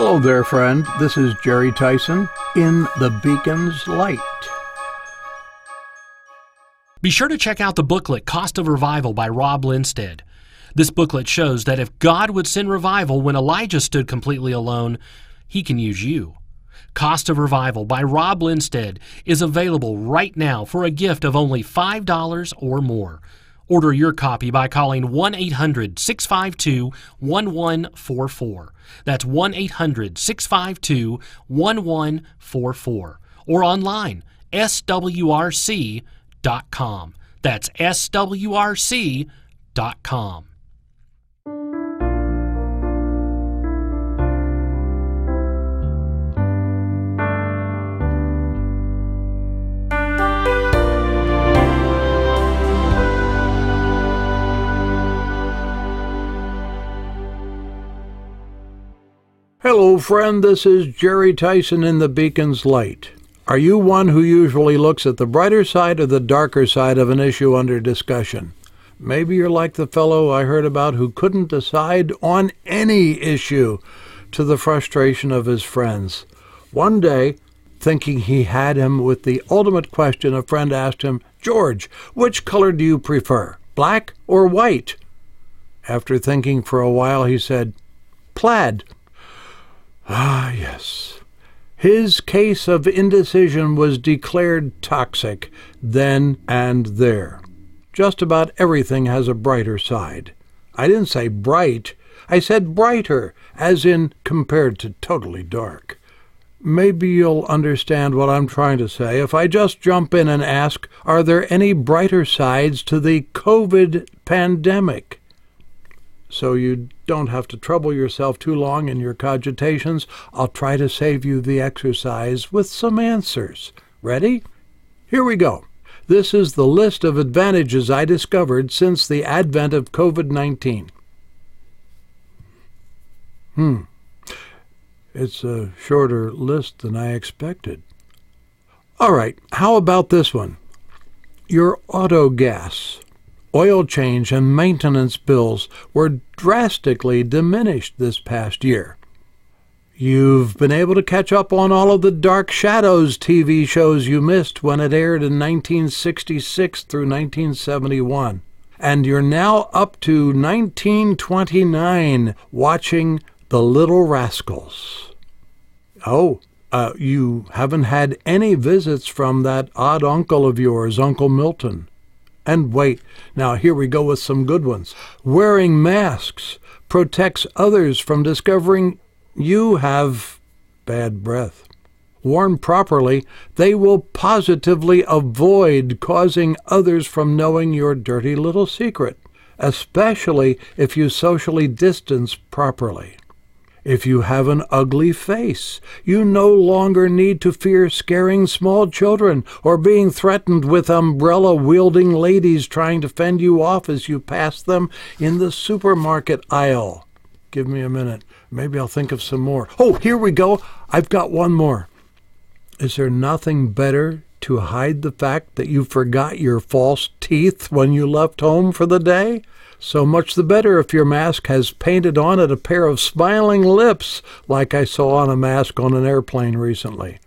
Hello there, friend. This is Jerry Tyson in The Beacon's Light. Be sure to check out the booklet Cost of Revival by Rob Linstead. This booklet shows that if God would send revival when Elijah stood completely alone, he can use you. Cost of Revival by Rob Linstead is available right now for a gift of only $5 or more. Order your copy by calling 1 800 652 1144. That's 1 800 652 1144. Or online, swrc.com. That's swrc.com. Hello, friend. This is Jerry Tyson in The Beacon's Light. Are you one who usually looks at the brighter side or the darker side of an issue under discussion? Maybe you're like the fellow I heard about who couldn't decide on any issue to the frustration of his friends. One day, thinking he had him with the ultimate question, a friend asked him, George, which color do you prefer, black or white? After thinking for a while, he said, Plaid. Ah, yes. His case of indecision was declared toxic then and there. Just about everything has a brighter side. I didn't say bright, I said brighter, as in compared to totally dark. Maybe you'll understand what I'm trying to say if I just jump in and ask Are there any brighter sides to the COVID pandemic? So you don't have to trouble yourself too long in your cogitations, I'll try to save you the exercise with some answers. Ready? Here we go. This is the list of advantages I discovered since the advent of COVID 19. Hmm. It's a shorter list than I expected. All right, how about this one? Your auto gas oil change and maintenance bills were drastically diminished this past year. You've been able to catch up on all of the Dark Shadows TV shows you missed when it aired in 1966 through 1971. And you're now up to 1929 watching The Little Rascals. Oh, uh, you haven't had any visits from that odd uncle of yours, Uncle Milton. And wait, now here we go with some good ones. Wearing masks protects others from discovering you have bad breath. Worn properly, they will positively avoid causing others from knowing your dirty little secret, especially if you socially distance properly. If you have an ugly face, you no longer need to fear scaring small children or being threatened with umbrella wielding ladies trying to fend you off as you pass them in the supermarket aisle. Give me a minute. Maybe I'll think of some more. Oh, here we go. I've got one more. Is there nothing better to hide the fact that you forgot your false teeth when you left home for the day? So much the better if your mask has painted on it a pair of smiling lips, like I saw on a mask on an airplane recently.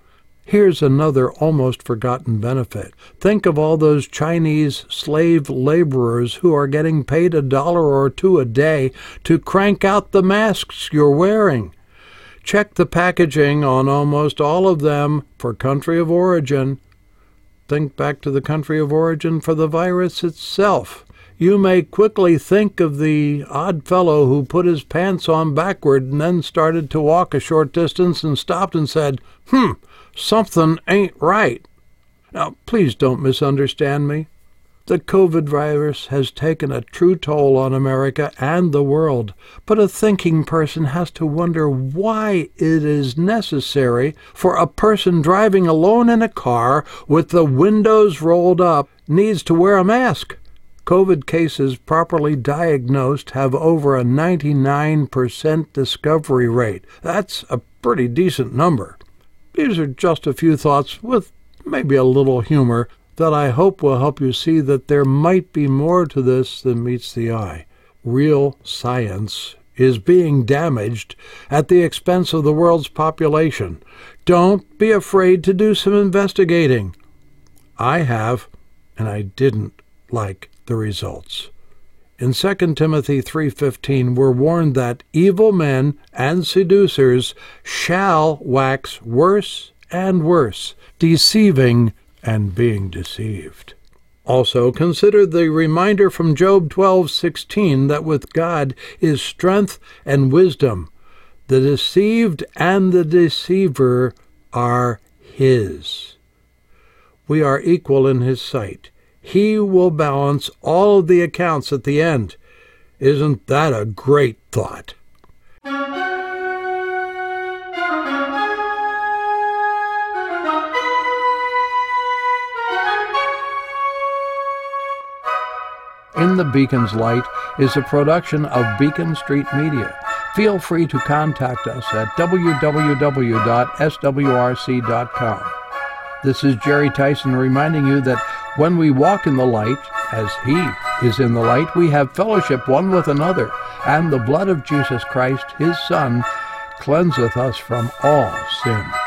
Here's another almost forgotten benefit. Think of all those Chinese slave laborers who are getting paid a dollar or two a day to crank out the masks you're wearing. Check the packaging on almost all of them for country of origin. Think back to the country of origin for the virus itself you may quickly think of the odd fellow who put his pants on backward and then started to walk a short distance and stopped and said, Hmm, something ain't right. Now, please don't misunderstand me. The COVID virus has taken a true toll on America and the world, but a thinking person has to wonder why it is necessary for a person driving alone in a car with the windows rolled up needs to wear a mask. COVID cases properly diagnosed have over a 99% discovery rate. That's a pretty decent number. These are just a few thoughts with maybe a little humor that I hope will help you see that there might be more to this than meets the eye. Real science is being damaged at the expense of the world's population. Don't be afraid to do some investigating. I have, and I didn't like the results. In 2 Timothy 3:15 we're warned that evil men and seducers shall wax worse and worse, deceiving and being deceived. Also consider the reminder from Job 12:16 that with God is strength and wisdom. The deceived and the deceiver are his. We are equal in his sight. He will balance all of the accounts at the end. Isn't that a great thought? In the Beacon's Light is a production of Beacon Street Media. Feel free to contact us at www.swrc.com. This is Jerry Tyson reminding you that when we walk in the light, as He is in the light, we have fellowship one with another, and the blood of Jesus Christ, His Son, cleanseth us from all sin.